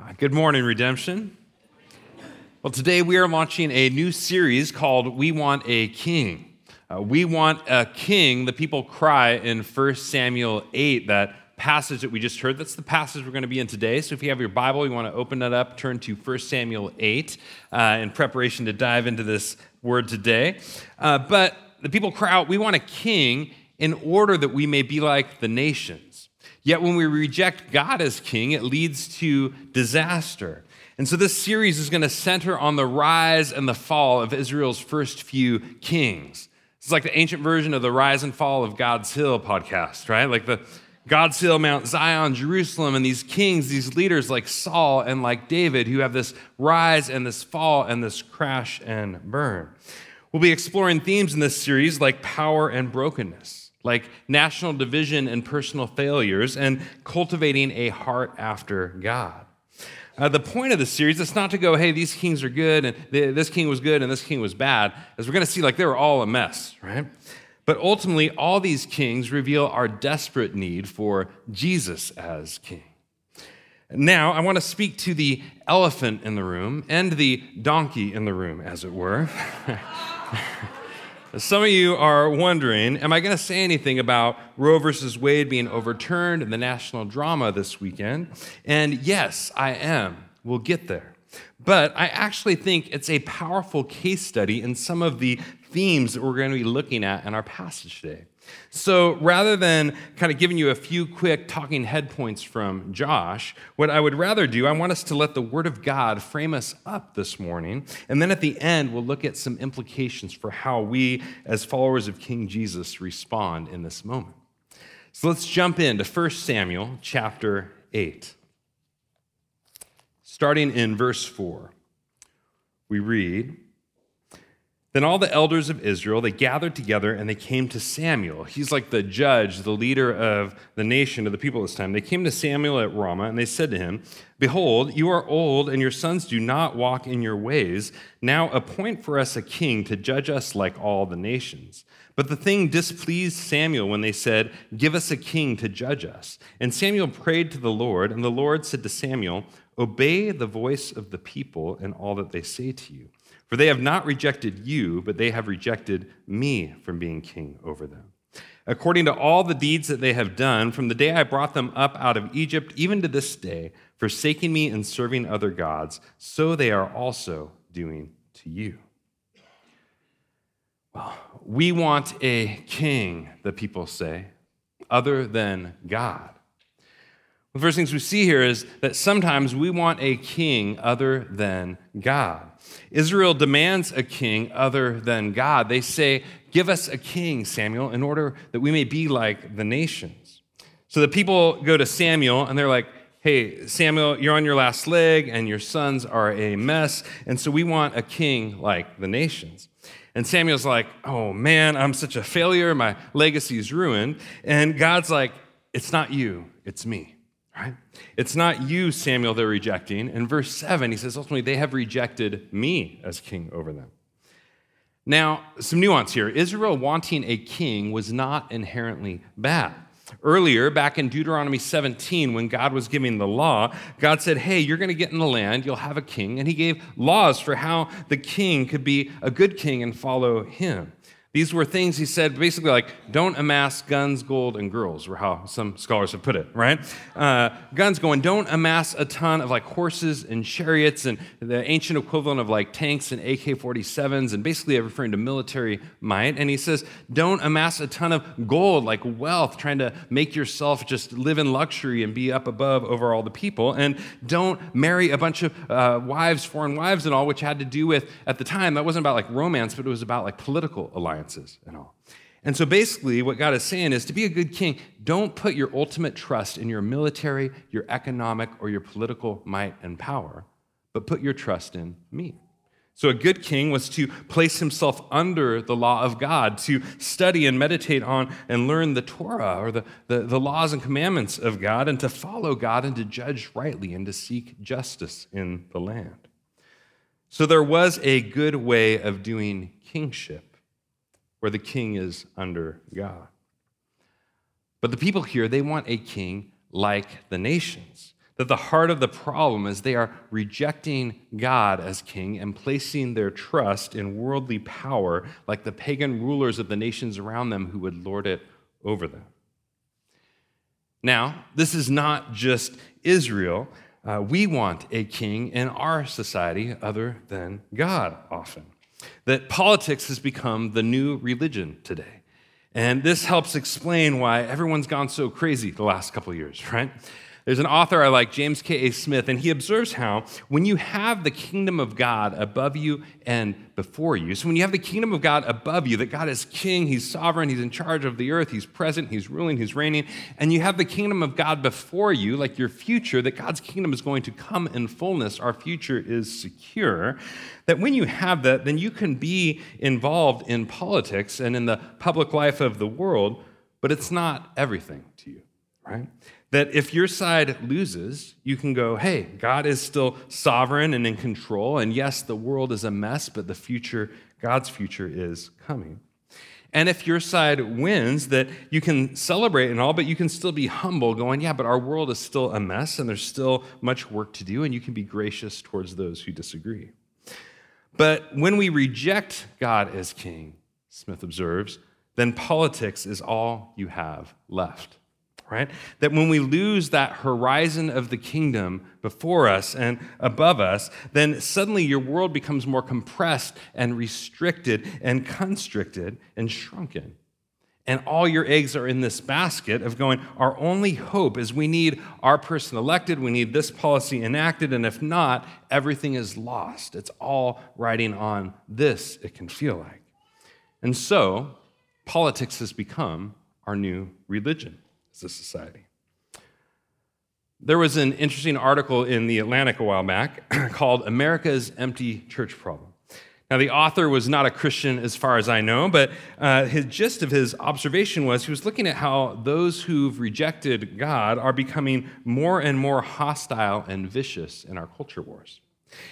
Uh, Good morning, Redemption. Well, today we are launching a new series called We Want a King. Uh, we want a king, the people cry in 1 Samuel 8, that passage that we just heard. That's the passage we're going to be in today. So if you have your Bible, you want to open that up, turn to 1 Samuel 8 uh, in preparation to dive into this word today. Uh, but the people cry out, We want a king in order that we may be like the nations. Yet when we reject God as king, it leads to disaster. And so this series is going to center on the rise and the fall of Israel's first few kings. It's like the ancient version of the rise and fall of God's Hill podcast, right? Like the God's Hill, Mount Zion, Jerusalem, and these kings, these leaders like Saul and like David, who have this rise and this fall and this crash and burn. We'll be exploring themes in this series like power and brokenness, like national division and personal failures, and cultivating a heart after God. Uh, the point of the series is not to go, hey, these kings are good, and th- this king was good, and this king was bad, as we're going to see, like they were all a mess, right? But ultimately, all these kings reveal our desperate need for Jesus as king. Now, I want to speak to the elephant in the room and the donkey in the room, as it were. Some of you are wondering, am I going to say anything about Roe versus Wade being overturned in the national drama this weekend? And yes, I am. We'll get there. But I actually think it's a powerful case study in some of the themes that we're going to be looking at in our passage today. So rather than kind of giving you a few quick talking head points from Josh, what I would rather do, I want us to let the Word of God frame us up this morning. And then at the end, we'll look at some implications for how we, as followers of King Jesus, respond in this moment. So let's jump into 1 Samuel chapter 8. Starting in verse 4, we read, then all the elders of Israel, they gathered together and they came to Samuel. He's like the judge, the leader of the nation, of the people this time. They came to Samuel at Ramah and they said to him, Behold, you are old and your sons do not walk in your ways. Now appoint for us a king to judge us like all the nations. But the thing displeased Samuel when they said, Give us a king to judge us. And Samuel prayed to the Lord, and the Lord said to Samuel, Obey the voice of the people in all that they say to you. For they have not rejected you, but they have rejected me from being king over them. According to all the deeds that they have done, from the day I brought them up out of Egypt, even to this day, forsaking me and serving other gods, so they are also doing to you. Well, we want a king, the people say, other than God. The first things we see here is that sometimes we want a king other than God. Israel demands a king other than God. They say, Give us a king, Samuel, in order that we may be like the nations. So the people go to Samuel and they're like, Hey, Samuel, you're on your last leg and your sons are a mess. And so we want a king like the nations. And Samuel's like, Oh man, I'm such a failure. My legacy is ruined. And God's like, It's not you, it's me. Right? It's not you, Samuel, they're rejecting. In verse 7, he says, ultimately, they have rejected me as king over them. Now, some nuance here. Israel wanting a king was not inherently bad. Earlier, back in Deuteronomy 17, when God was giving the law, God said, Hey, you're going to get in the land, you'll have a king. And he gave laws for how the king could be a good king and follow him. These were things he said basically like, don't amass guns, gold, and girls, or how some scholars have put it, right? Uh, guns going, don't amass a ton of like horses and chariots and the ancient equivalent of like tanks and AK 47s, and basically referring to military might. And he says, don't amass a ton of gold, like wealth, trying to make yourself just live in luxury and be up above over all the people. And don't marry a bunch of uh, wives, foreign wives, and all, which had to do with, at the time, that wasn't about like romance, but it was about like political alliance and all. And so basically, what God is saying is to be a good king, don't put your ultimate trust in your military, your economic, or your political might and power, but put your trust in me. So, a good king was to place himself under the law of God, to study and meditate on and learn the Torah or the, the, the, laws and commandments of God, and to follow God and to judge rightly and to seek justice in the land. So, there was a good way of doing kingship where the king is under God. But the people here, they want a king like the nations. that the heart of the problem is they are rejecting God as king and placing their trust in worldly power like the pagan rulers of the nations around them who would lord it over them. Now, this is not just Israel. Uh, we want a king in our society other than God often. That politics has become the new religion today. And this helps explain why everyone's gone so crazy the last couple of years, right? There's an author I like, James K.A. Smith, and he observes how when you have the kingdom of God above you and before you, so when you have the kingdom of God above you, that God is king, he's sovereign, he's in charge of the earth, he's present, he's ruling, he's reigning, and you have the kingdom of God before you, like your future, that God's kingdom is going to come in fullness, our future is secure, that when you have that, then you can be involved in politics and in the public life of the world, but it's not everything to you, right? That if your side loses, you can go, hey, God is still sovereign and in control. And yes, the world is a mess, but the future, God's future is coming. And if your side wins, that you can celebrate and all, but you can still be humble, going, yeah, but our world is still a mess and there's still much work to do, and you can be gracious towards those who disagree. But when we reject God as king, Smith observes, then politics is all you have left right? That when we lose that horizon of the kingdom before us and above us, then suddenly your world becomes more compressed and restricted and constricted and shrunken. And all your eggs are in this basket of going, our only hope is we need our person elected, we need this policy enacted, and if not, everything is lost. It's all riding on this, it can feel like. And so, politics has become our new religion as a society. There was an interesting article in The Atlantic a while back called America's Empty Church Problem. Now, the author was not a Christian as far as I know, but uh, his gist of his observation was he was looking at how those who've rejected God are becoming more and more hostile and vicious in our culture wars.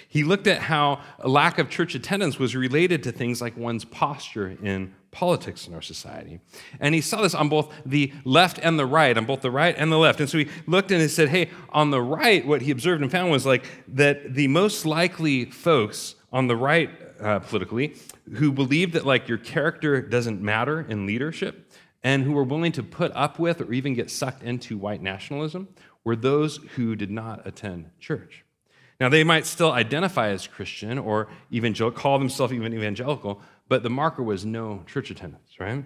He looked at how a lack of church attendance was related to things like one's posture in politics in our society. And he saw this on both the left and the right, on both the right and the left. And so he looked and he said, hey, on the right, what he observed and found was like that the most likely folks on the right uh, politically who believed that like your character doesn't matter in leadership and who were willing to put up with or even get sucked into white nationalism were those who did not attend church. Now, they might still identify as Christian or evangelical, call themselves even evangelical, but the marker was no church attendance, right?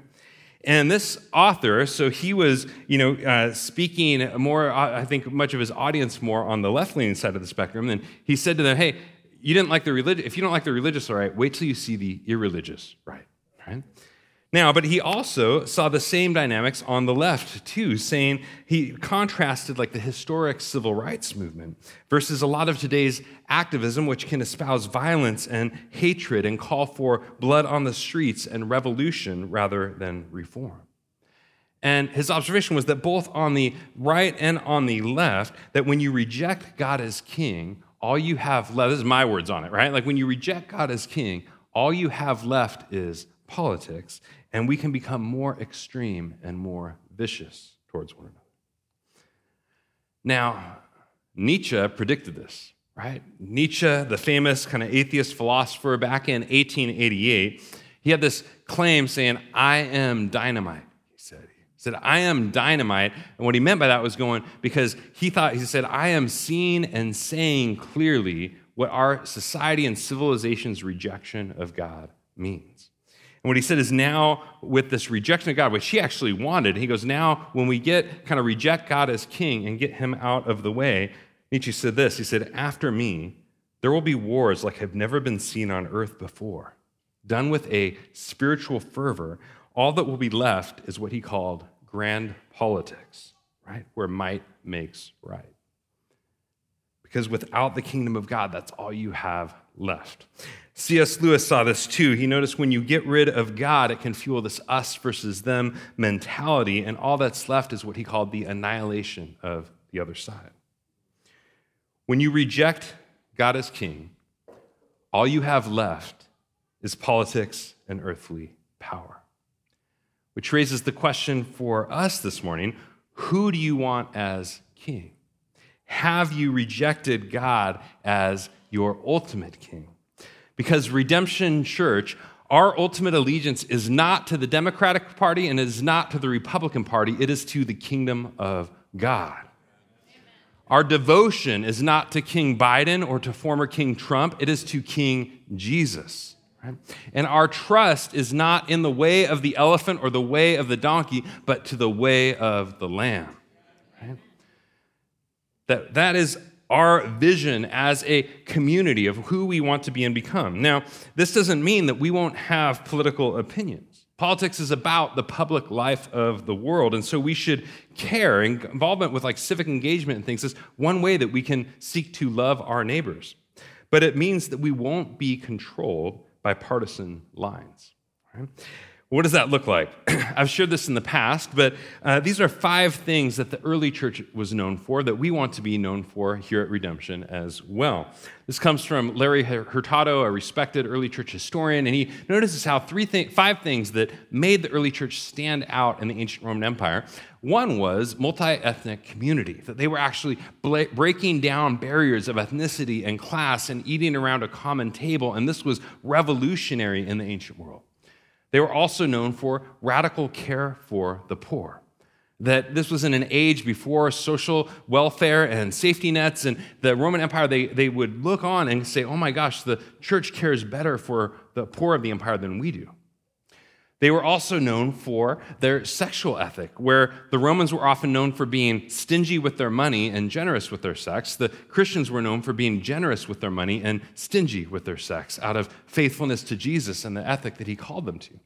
And this author, so he was, you know, uh, speaking more, uh, I think, much of his audience more on the left-leaning side of the spectrum. And he said to them, "Hey, you didn't like the religious. If you don't like the religious, all right, wait till you see the irreligious, right? Right? Now, but he also saw the same dynamics on the left too, saying he contrasted like the historic civil rights movement versus a lot of today's activism, which can espouse violence and hatred and call for blood on the streets and revolution rather than reform. And his observation was that both on the right and on the left, that when you reject God as king, all you have left, this is my words on it, right? Like when you reject God as king, all you have left is politics and we can become more extreme and more vicious towards one another. Now, Nietzsche predicted this, right? Nietzsche, the famous kind of atheist philosopher back in 1888, he had this claim saying, I am dynamite. He said, he said, I am dynamite. And what he meant by that was going, because he thought, he said, I am seeing and saying clearly what our society and civilization's rejection of God means. And what he said is now, with this rejection of God, which he actually wanted, he goes, now when we get kind of reject God as king and get him out of the way, Nietzsche said this He said, After me, there will be wars like have never been seen on earth before, done with a spiritual fervor. All that will be left is what he called grand politics, right? Where might makes right. Because without the kingdom of God, that's all you have left. C.S. Lewis saw this too. He noticed when you get rid of God, it can fuel this us versus them mentality, and all that's left is what he called the annihilation of the other side. When you reject God as king, all you have left is politics and earthly power. Which raises the question for us this morning who do you want as king? Have you rejected God as your ultimate king? Because Redemption Church, our ultimate allegiance is not to the Democratic Party and is not to the Republican Party, it is to the kingdom of God. Our devotion is not to King Biden or to former King Trump, it is to King Jesus. Right? And our trust is not in the way of the elephant or the way of the donkey, but to the way of the lamb. Right? That, that is our vision as a community of who we want to be and become. Now, this doesn't mean that we won't have political opinions. Politics is about the public life of the world, and so we should care. Involvement with like civic engagement and things is one way that we can seek to love our neighbors. But it means that we won't be controlled by partisan lines. Right? What does that look like? I've shared this in the past, but uh, these are five things that the early church was known for that we want to be known for here at Redemption as well. This comes from Larry Hurtado, a respected early church historian, and he notices how three th- five things that made the early church stand out in the ancient Roman Empire. One was multi ethnic community, that they were actually bla- breaking down barriers of ethnicity and class and eating around a common table, and this was revolutionary in the ancient world. They were also known for radical care for the poor. That this was in an age before social welfare and safety nets, and the Roman Empire, they, they would look on and say, oh my gosh, the church cares better for the poor of the empire than we do. They were also known for their sexual ethic, where the Romans were often known for being stingy with their money and generous with their sex. The Christians were known for being generous with their money and stingy with their sex out of faithfulness to Jesus and the ethic that he called them to.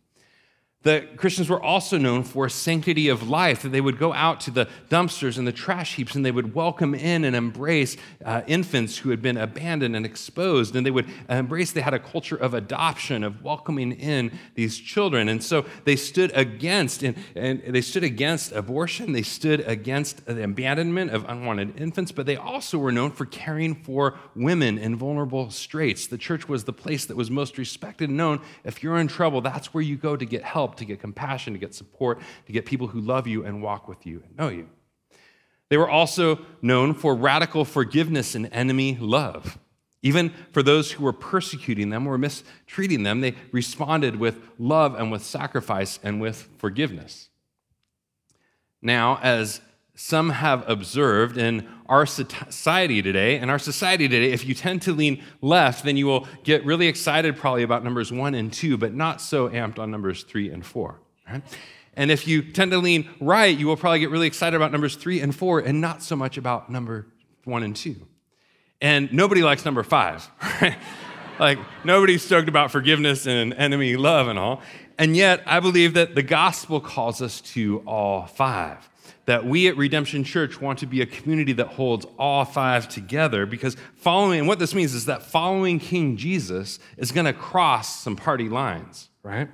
The Christians were also known for sanctity of life, that they would go out to the dumpsters and the trash heaps and they would welcome in and embrace uh, infants who had been abandoned and exposed. And they would embrace, they had a culture of adoption, of welcoming in these children. And so they stood against, and, and they stood against abortion, they stood against the abandonment of unwanted infants, but they also were known for caring for women in vulnerable straits. The church was the place that was most respected and known. If you're in trouble, that's where you go to get help to get compassion, to get support, to get people who love you and walk with you and know you. They were also known for radical forgiveness and enemy love. Even for those who were persecuting them or mistreating them, they responded with love and with sacrifice and with forgiveness. Now, as some have observed in our society today, in our society today, if you tend to lean left, then you will get really excited probably about numbers one and two, but not so amped on numbers three and four. Right? And if you tend to lean right, you will probably get really excited about numbers three and four and not so much about number one and two. And nobody likes number five, right? like nobody's stoked about forgiveness and enemy love and all. And yet, I believe that the gospel calls us to all five that we at Redemption Church want to be a community that holds all five together because following, and what this means is that following King Jesus is going to cross some party lines, right?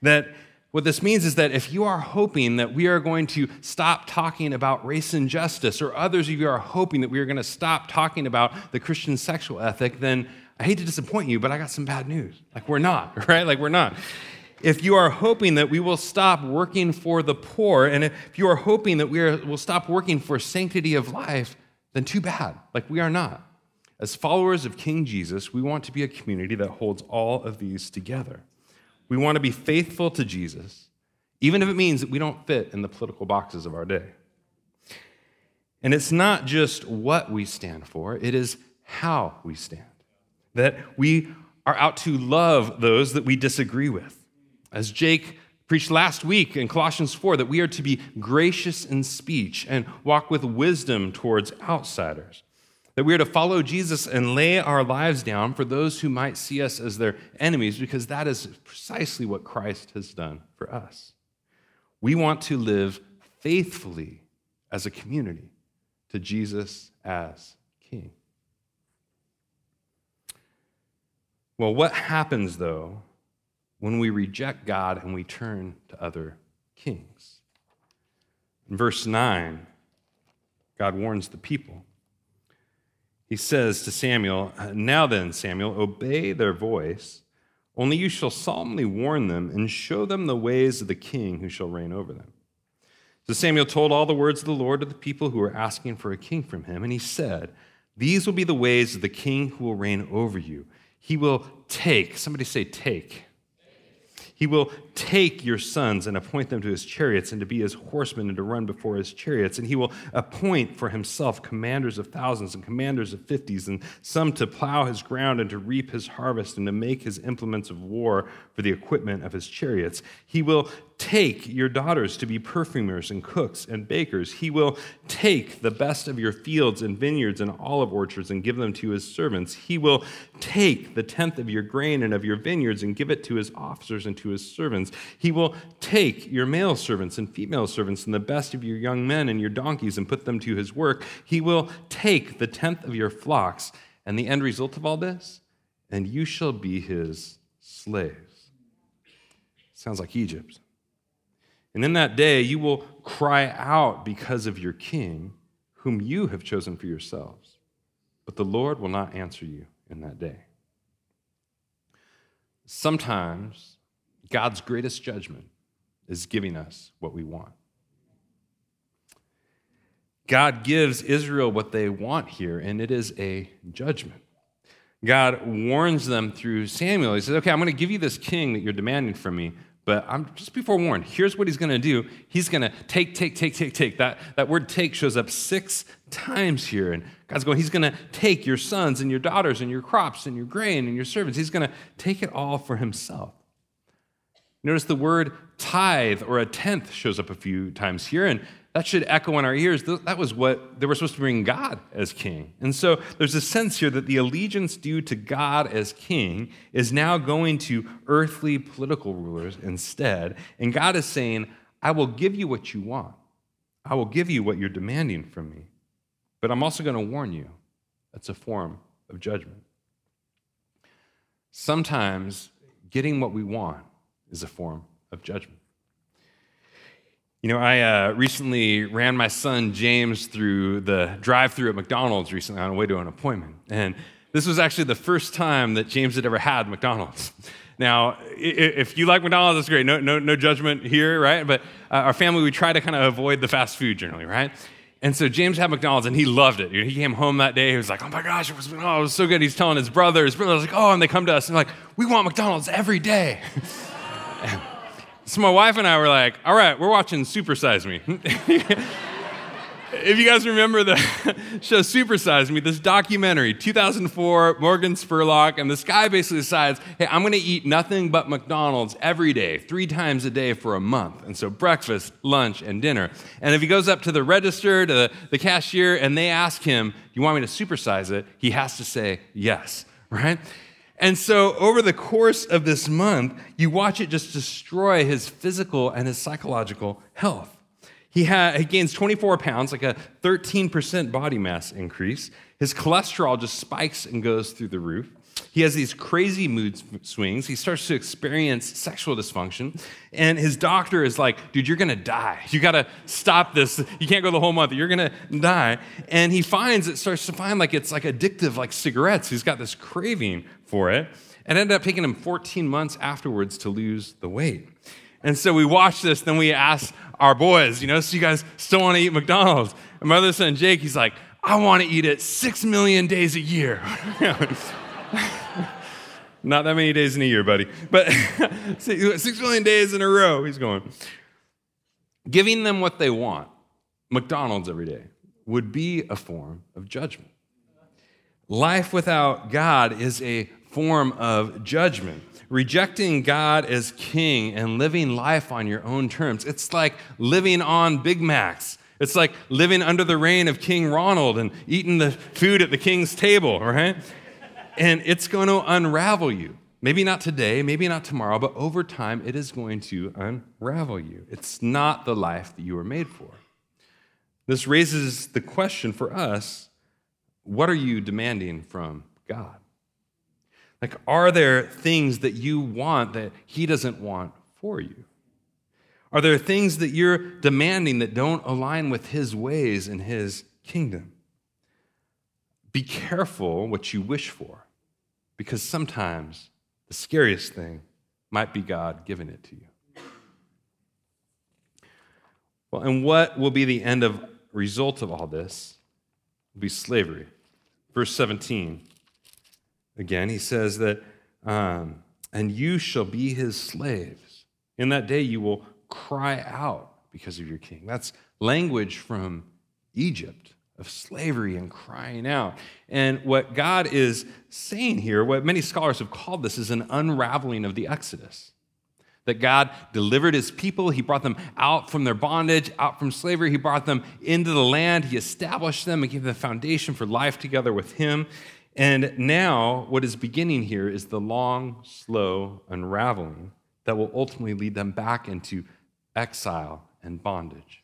That what this means is that if you are hoping that we are going to stop talking about race and justice, or others of you are hoping that we are going to stop talking about the Christian sexual ethic, then I hate to disappoint you, but I got some bad news. Like, we're not, right? Like, we're not if you are hoping that we will stop working for the poor, and if you are hoping that we are, will stop working for sanctity of life, then too bad. Like we are not. As followers of King Jesus, we want to be a community that holds all of these together. We want to be faithful to Jesus, even if it means that we don't fit in the political boxes of our day. And it's not just what we stand for, it is how we stand. That we are out to love those that we disagree with as Jake preached last week in Colossians 4, that we are to be gracious in speech and walk with wisdom towards outsiders. That we are to follow Jesus and lay our lives down for those who might see us as their enemies, because that is precisely what Christ has done for us. We want to live faithfully as a community to Jesus as King. Well, what happens, though, when we reject God and we turn to other kings. In verse 9, God warns the people. He says to Samuel, Now then, Samuel, obey their voice, only you shall solemnly warn them and show them the ways of the king who shall reign over them. So Samuel told all the words of the Lord to the people who were asking for a king from him, and he said, These will be the ways of the king who will reign over you. He will take, somebody say, take. He will take your sons and appoint them to his chariots and to be his horsemen and to run before his chariots. And he will appoint for himself commanders of thousands and commanders of fifties, and some to plow his ground and to reap his harvest and to make his implements of war for the equipment of his chariots. He will take your daughters to be perfumers and cooks and bakers. He will take the best of your fields and vineyards and olive orchards and give them to his servants. He will take the tenth of your grain and of your vineyards and give it to his officers and to his servants. He will take your male servants and female servants and the best of your young men and your donkeys and put them to his work. He will take the tenth of your flocks. And the end result of all this? And you shall be his slaves. Sounds like Egypt. And in that day, you will cry out because of your king, whom you have chosen for yourselves. But the Lord will not answer you in that day. Sometimes God's greatest judgment is giving us what we want. God gives Israel what they want here, and it is a judgment. God warns them through Samuel. He says, Okay, I'm going to give you this king that you're demanding from me, but I'm just be forewarned. Here's what he's going to do. He's going to take, take, take, take, take. That, that word take shows up six times here. And God's going, he's going to take your sons and your daughters and your crops and your grain and your servants. He's going to take it all for himself. Notice the word tithe or a tenth shows up a few times here. And that should echo in our ears. That was what they were supposed to bring God as king. And so there's a sense here that the allegiance due to God as king is now going to earthly political rulers instead. And God is saying, I will give you what you want, I will give you what you're demanding from me. But I'm also going to warn you that's a form of judgment. Sometimes getting what we want is a form of judgment. You know, I uh, recently ran my son James through the drive through at McDonald's recently on the way to an appointment. And this was actually the first time that James had ever had McDonald's. Now, if you like McDonald's, that's great. No, no, no judgment here, right? But uh, our family, we try to kind of avoid the fast food generally, right? And so James had McDonald's and he loved it. He came home that day. He was like, oh my gosh, it was, oh, it was so good. He's telling his brother. His brother was like, oh, and they come to us and like, we want McDonald's every day. So my wife and I were like, all right, we're watching Super Size Me. if you guys remember the show Super Size Me, this documentary, 2004, Morgan Spurlock, and this guy basically decides, hey, I'm going to eat nothing but McDonald's every day, three times a day for a month. And so breakfast, lunch, and dinner. And if he goes up to the register, to the, the cashier, and they ask him, you want me to supersize it? He has to say yes, right? And so, over the course of this month, you watch it just destroy his physical and his psychological health. He, ha- he gains 24 pounds, like a 13% body mass increase. His cholesterol just spikes and goes through the roof. He has these crazy mood swings. He starts to experience sexual dysfunction. And his doctor is like, dude, you're going to die. You got to stop this. You can't go the whole month. You're going to die. And he finds, it starts to find like it's like addictive, like cigarettes. He's got this craving for it. And it ended up taking him 14 months afterwards to lose the weight. And so we watch this, then we ask our boys, you know, so you guys still want to eat McDonald's? And my other son, Jake, he's like, I want to eat it six million days a year. Not that many days in a year, buddy. But six million days in a row, he's going. Giving them what they want, McDonald's every day, would be a form of judgment. Life without God is a form of judgment. Rejecting God as king and living life on your own terms. It's like living on Big Macs. It's like living under the reign of King Ronald and eating the food at the king's table, right? And it's going to unravel you. Maybe not today, maybe not tomorrow, but over time, it is going to unravel you. It's not the life that you were made for. This raises the question for us what are you demanding from God? Like, are there things that you want that He doesn't want for you? Are there things that you're demanding that don't align with His ways and His kingdom? Be careful what you wish for. Because sometimes the scariest thing might be God giving it to you. Well, and what will be the end of result of all this? Will be slavery. Verse 17. Again, he says that, um, and you shall be his slaves. In that day you will cry out because of your king. That's language from Egypt of slavery and crying out. And what God is saying here, what many scholars have called this, is an unraveling of the Exodus. That God delivered his people, he brought them out from their bondage, out from slavery, he brought them into the land, he established them and gave them the foundation for life together with him. And now, what is beginning here is the long, slow unraveling that will ultimately lead them back into exile and bondage.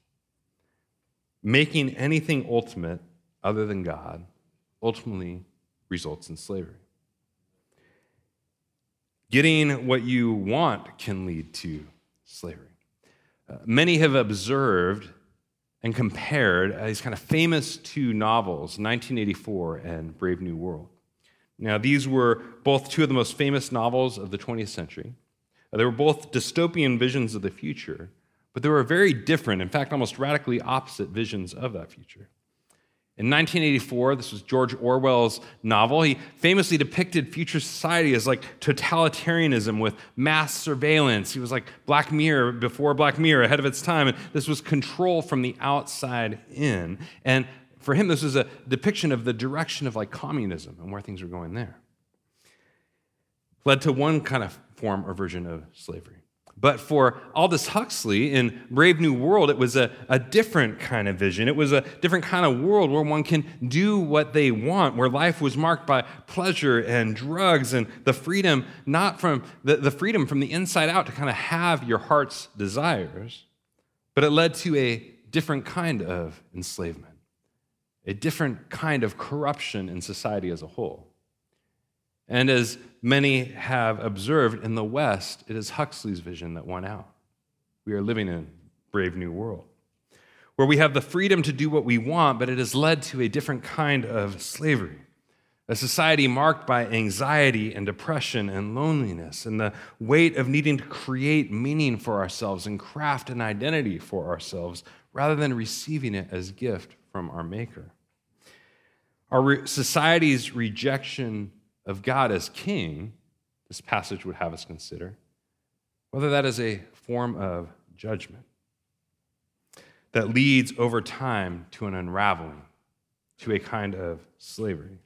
Making anything ultimate other than God ultimately results in slavery. Getting what you want can lead to slavery. Uh, many have observed and compared these kind of famous two novels, 1984 and Brave New World. Now, these were both two of the most famous novels of the 20th century. They were both dystopian visions of the future, but there were very different, in fact, almost radically opposite visions of that future. In 1984, this was George Orwell's novel. He famously depicted future society as like totalitarianism with mass surveillance. He was like Black Mirror before Black Mirror, ahead of its time. And this was control from the outside in. And for him, this was a depiction of the direction of like communism and where things were going there. Led to one kind of form or version of slavery. But for Aldous Huxley in Brave New World, it was a, a different kind of vision. It was a different kind of world where one can do what they want, where life was marked by pleasure and drugs and the freedom, not from the, the freedom from the inside out to kind of have your heart's desires, but it led to a different kind of enslavement, a different kind of corruption in society as a whole. And as many have observed in the West, it is Huxley's vision that won out. We are living in a brave new world where we have the freedom to do what we want, but it has led to a different kind of slavery. A society marked by anxiety and depression and loneliness and the weight of needing to create meaning for ourselves and craft an identity for ourselves rather than receiving it as gift from our Maker. Our society's rejection of God as king, this passage would have us consider, whether that is a form of judgment that leads over time to an unraveling, to a kind of slavery.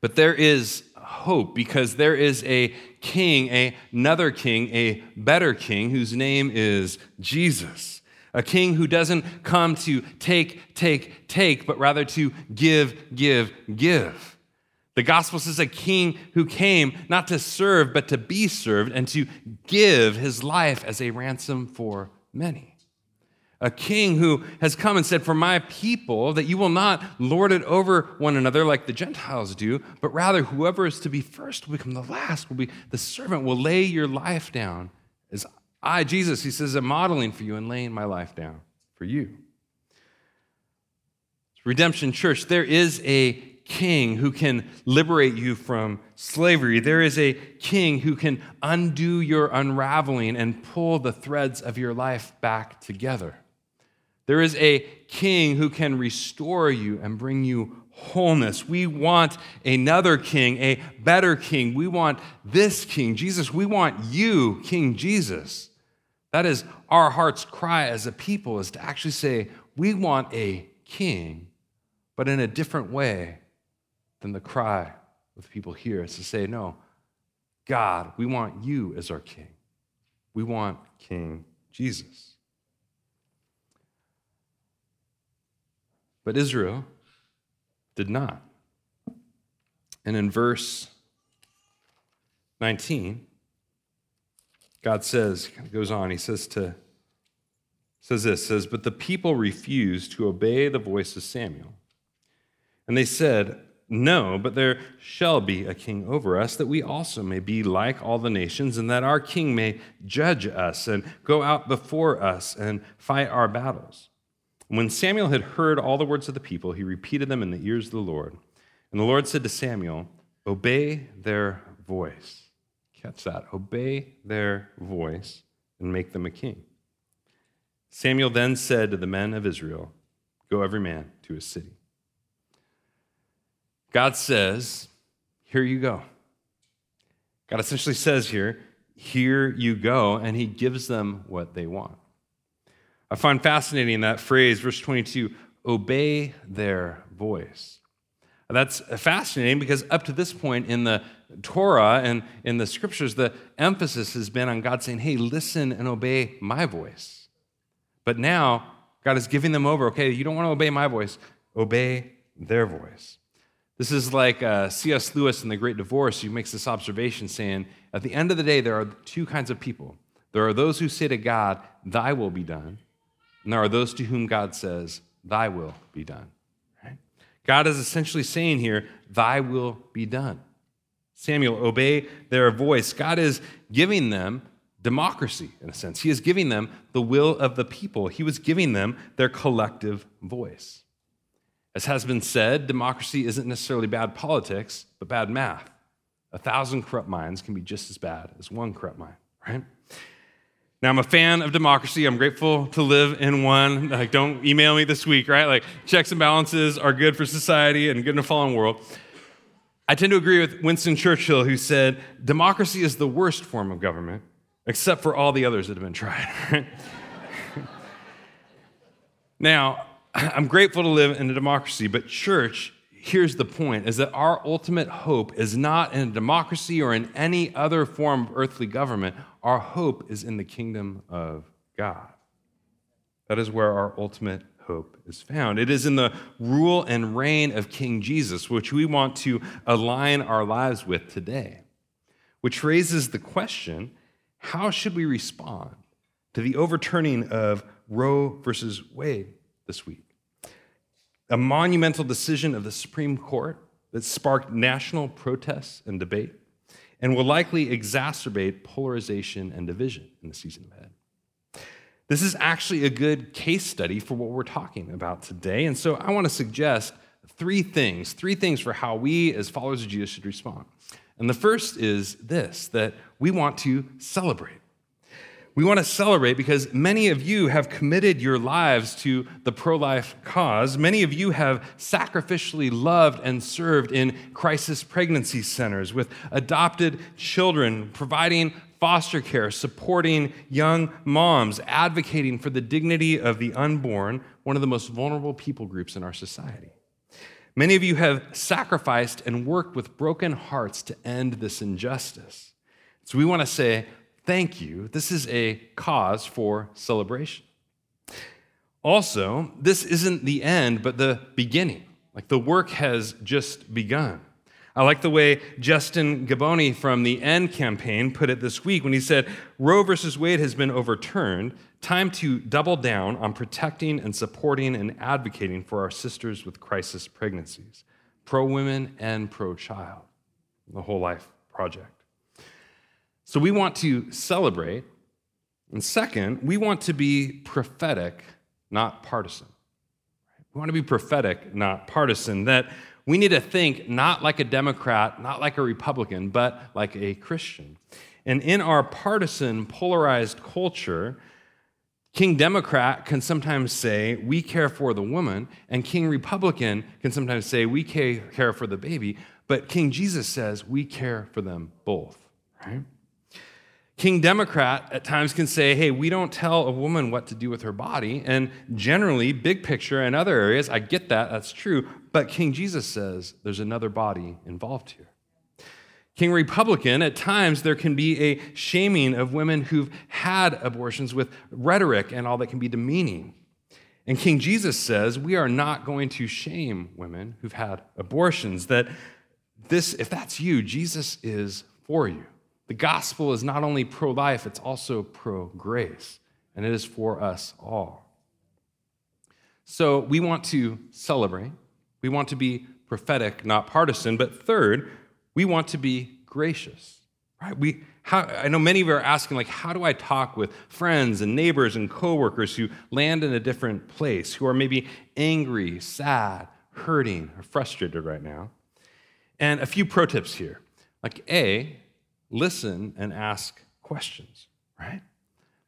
But there is hope because there is a king, a, another king, a better king whose name is Jesus. A king who doesn't come to take, take, take, but rather to give, give, give. The gospel says a king who came not to serve, but to be served and to give his life as a ransom for many. A king who has come and said, For my people, that you will not lord it over one another like the Gentiles do, but rather whoever is to be first will become the last, will be the servant, will lay your life down. As I, Jesus, he says, am modeling for you and laying my life down for you. Redemption Church, there is a king who can liberate you from slavery. There is a king who can undo your unraveling and pull the threads of your life back together. There is a king who can restore you and bring you wholeness. We want another king, a better king. We want this king, Jesus. We want you, King Jesus. That is our heart's cry as a people, is to actually say, we want a king, but in a different way the cry of the people here is to say, no, God, we want you as our king. We want King Jesus. But Israel did not. And in verse 19, God says, goes on, he says to says this, says, but the people refused to obey the voice of Samuel. And they said, no, but there shall be a king over us, that we also may be like all the nations, and that our king may judge us and go out before us and fight our battles. When Samuel had heard all the words of the people, he repeated them in the ears of the Lord. And the Lord said to Samuel, Obey their voice. Catch that. Obey their voice and make them a king. Samuel then said to the men of Israel, Go every man to his city. God says, Here you go. God essentially says here, Here you go, and he gives them what they want. I find fascinating that phrase, verse 22 obey their voice. That's fascinating because up to this point in the Torah and in the scriptures, the emphasis has been on God saying, Hey, listen and obey my voice. But now, God is giving them over. Okay, you don't want to obey my voice, obey their voice. This is like uh, C.S. Lewis in The Great Divorce, who makes this observation saying, At the end of the day, there are two kinds of people. There are those who say to God, Thy will be done. And there are those to whom God says, Thy will be done. Right? God is essentially saying here, Thy will be done. Samuel, obey their voice. God is giving them democracy, in a sense. He is giving them the will of the people, He was giving them their collective voice. As has been said, democracy isn't necessarily bad politics, but bad math. A thousand corrupt minds can be just as bad as one corrupt mind, right? Now, I'm a fan of democracy. I'm grateful to live in one. Like, don't email me this week, right? Like, checks and balances are good for society and good in a fallen world. I tend to agree with Winston Churchill, who said, Democracy is the worst form of government, except for all the others that have been tried. now, I'm grateful to live in a democracy, but church here's the point is that our ultimate hope is not in a democracy or in any other form of earthly government. Our hope is in the kingdom of God. That is where our ultimate hope is found. It is in the rule and reign of King Jesus, which we want to align our lives with today, which raises the question how should we respond to the overturning of Roe versus Wade this week? A monumental decision of the Supreme Court that sparked national protests and debate and will likely exacerbate polarization and division in the season ahead. This is actually a good case study for what we're talking about today. And so I want to suggest three things, three things for how we as followers of Jesus should respond. And the first is this that we want to celebrate. We want to celebrate because many of you have committed your lives to the pro life cause. Many of you have sacrificially loved and served in crisis pregnancy centers with adopted children, providing foster care, supporting young moms, advocating for the dignity of the unborn, one of the most vulnerable people groups in our society. Many of you have sacrificed and worked with broken hearts to end this injustice. So we want to say, thank you. This is a cause for celebration. Also, this isn't the end, but the beginning. Like the work has just begun. I like the way Justin Giboney from the AND campaign put it this week when he said, Roe versus Wade has been overturned. Time to double down on protecting and supporting and advocating for our sisters with crisis pregnancies, pro women and pro child, the whole life project. So we want to celebrate. And second, we want to be prophetic, not partisan. We want to be prophetic, not partisan. That we need to think not like a Democrat, not like a Republican, but like a Christian. And in our partisan, polarized culture, King Democrat can sometimes say, we care for the woman, and King Republican can sometimes say, we care for the baby, but King Jesus says, we care for them both, right? King Democrat at times can say, hey, we don't tell a woman what to do with her body. And generally, big picture and other areas, I get that, that's true. But King Jesus says there's another body involved here. King Republican, at times there can be a shaming of women who've had abortions with rhetoric and all that can be demeaning. And King Jesus says we are not going to shame women who've had abortions, that this, if that's you, Jesus is for you. The gospel is not only pro life, it's also pro grace, and it is for us all. So we want to celebrate. We want to be prophetic, not partisan. But third, we want to be gracious. Right? We, how, I know many of you are asking, like, how do I talk with friends and neighbors and coworkers who land in a different place, who are maybe angry, sad, hurting, or frustrated right now? And a few pro tips here. Like, A, listen and ask questions, right?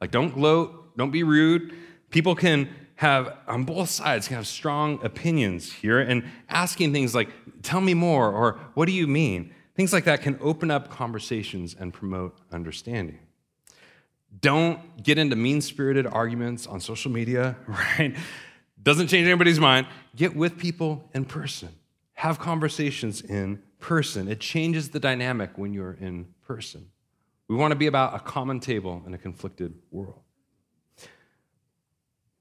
Like, don't gloat, don't be rude. People can have, on both sides, can have strong opinions here, and asking things like, tell me more, or what do you mean? Things like that can open up conversations and promote understanding. Don't get into mean spirited arguments on social media, right? Doesn't change anybody's mind. Get with people in person, have conversations in person. It changes the dynamic when you're in person. We want to be about a common table in a conflicted world.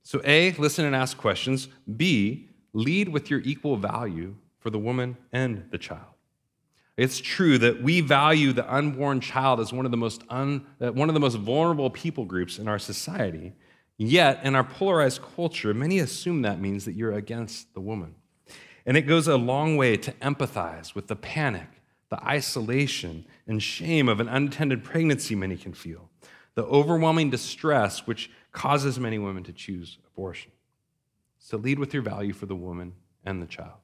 So, A, listen and ask questions. B, lead with your equal value for the woman and the child. It's true that we value the unborn child as one of the most, un, uh, one of the most vulnerable people groups in our society. Yet, in our polarized culture, many assume that means that you're against the woman. And it goes a long way to empathize with the panic, the isolation, and shame of an unattended pregnancy many can feel, the overwhelming distress which causes many women to choose abortion. So lead with your value for the woman and the child.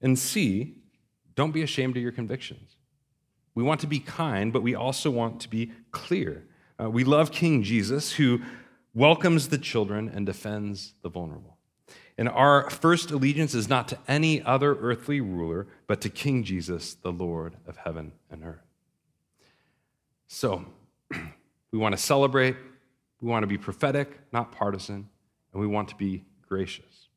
And C, don't be ashamed of your convictions. We want to be kind, but we also want to be clear. Uh, we love King Jesus, who welcomes the children and defends the vulnerable. And our first allegiance is not to any other earthly ruler, but to King Jesus, the Lord of heaven and earth. So, we want to celebrate we want to be prophetic, not partisan, and we want to be gracious.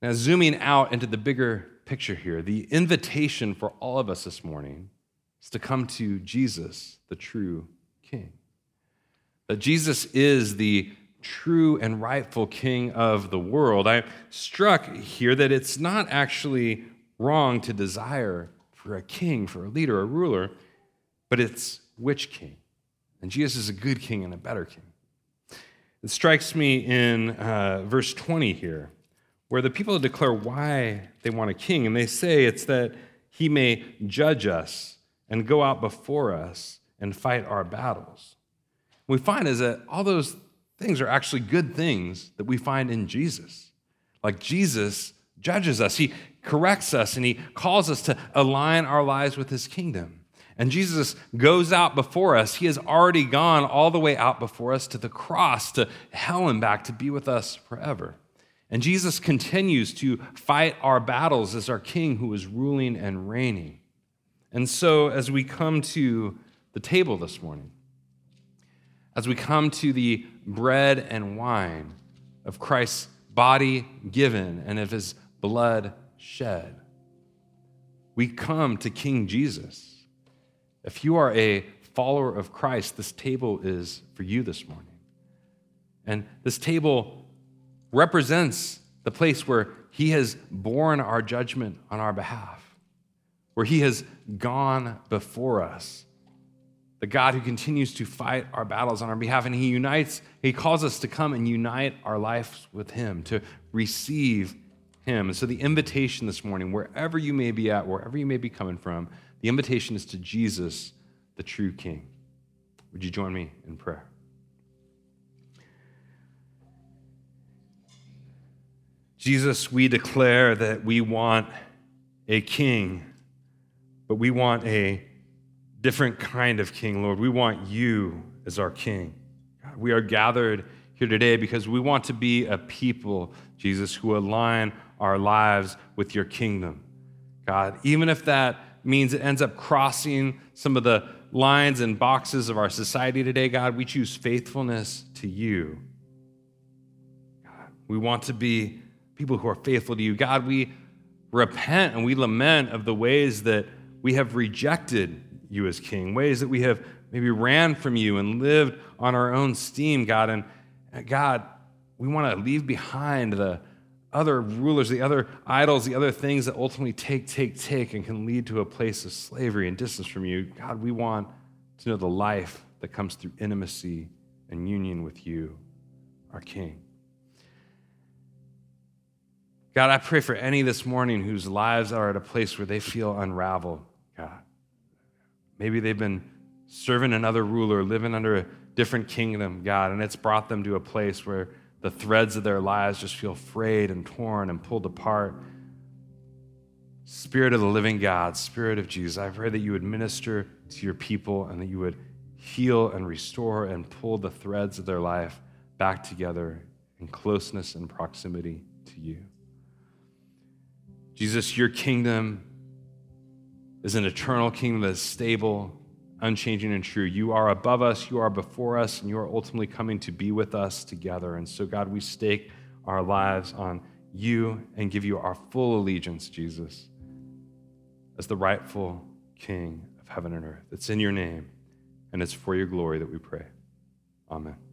Now, zooming out into the bigger picture here, the invitation for all of us this morning is to come to Jesus, the true King. That Jesus is the true and rightful King of the world. I'm struck here that it's not actually wrong to desire for a king, for a leader, a ruler, but it's which king? And Jesus is a good king and a better king. It strikes me in uh, verse 20 here, where the people declare why they want a king, and they say it's that he may judge us and go out before us and fight our battles. What we find is that all those things are actually good things that we find in Jesus. Like Jesus judges us, he corrects us, and he calls us to align our lives with his kingdom. And Jesus goes out before us. He has already gone all the way out before us to the cross, to hell and back, to be with us forever. And Jesus continues to fight our battles as our King who is ruling and reigning. And so, as we come to the table this morning, as we come to the bread and wine of Christ's body given and of his blood shed, we come to King Jesus if you are a follower of Christ, this table is for you this morning. And this table represents the place where He has borne our judgment on our behalf, where He has gone before us. The God who continues to fight our battles on our behalf, and He unites, He calls us to come and unite our lives with Him, to receive Him. And so, the invitation this morning, wherever you may be at, wherever you may be coming from, the invitation is to Jesus, the true King. Would you join me in prayer? Jesus, we declare that we want a king, but we want a different kind of king, Lord. We want you as our king. we are gathered here today because we want to be a people, Jesus, who align our lives with your kingdom. God, even if that means it ends up crossing some of the lines and boxes of our society today, God, we choose faithfulness to you. God, we want to be people who are faithful to you. God, we repent and we lament of the ways that we have rejected you as king, ways that we have maybe ran from you and lived on our own steam, God. And God, we want to leave behind the other rulers, the other idols, the other things that ultimately take, take, take and can lead to a place of slavery and distance from you. God, we want to know the life that comes through intimacy and union with you, our King. God, I pray for any this morning whose lives are at a place where they feel unraveled. Maybe they've been serving another ruler, living under a different kingdom, God, and it's brought them to a place where the threads of their lives just feel frayed and torn and pulled apart. Spirit of the living God, Spirit of Jesus, I pray that you would minister to your people and that you would heal and restore and pull the threads of their life back together in closeness and proximity to you. Jesus, your kingdom is an eternal kingdom that is stable, unchanging, and true. You are above us, you are before us, and you are ultimately coming to be with us together. And so, God, we stake our lives on you and give you our full allegiance, Jesus, as the rightful King of heaven and earth. It's in your name, and it's for your glory that we pray. Amen.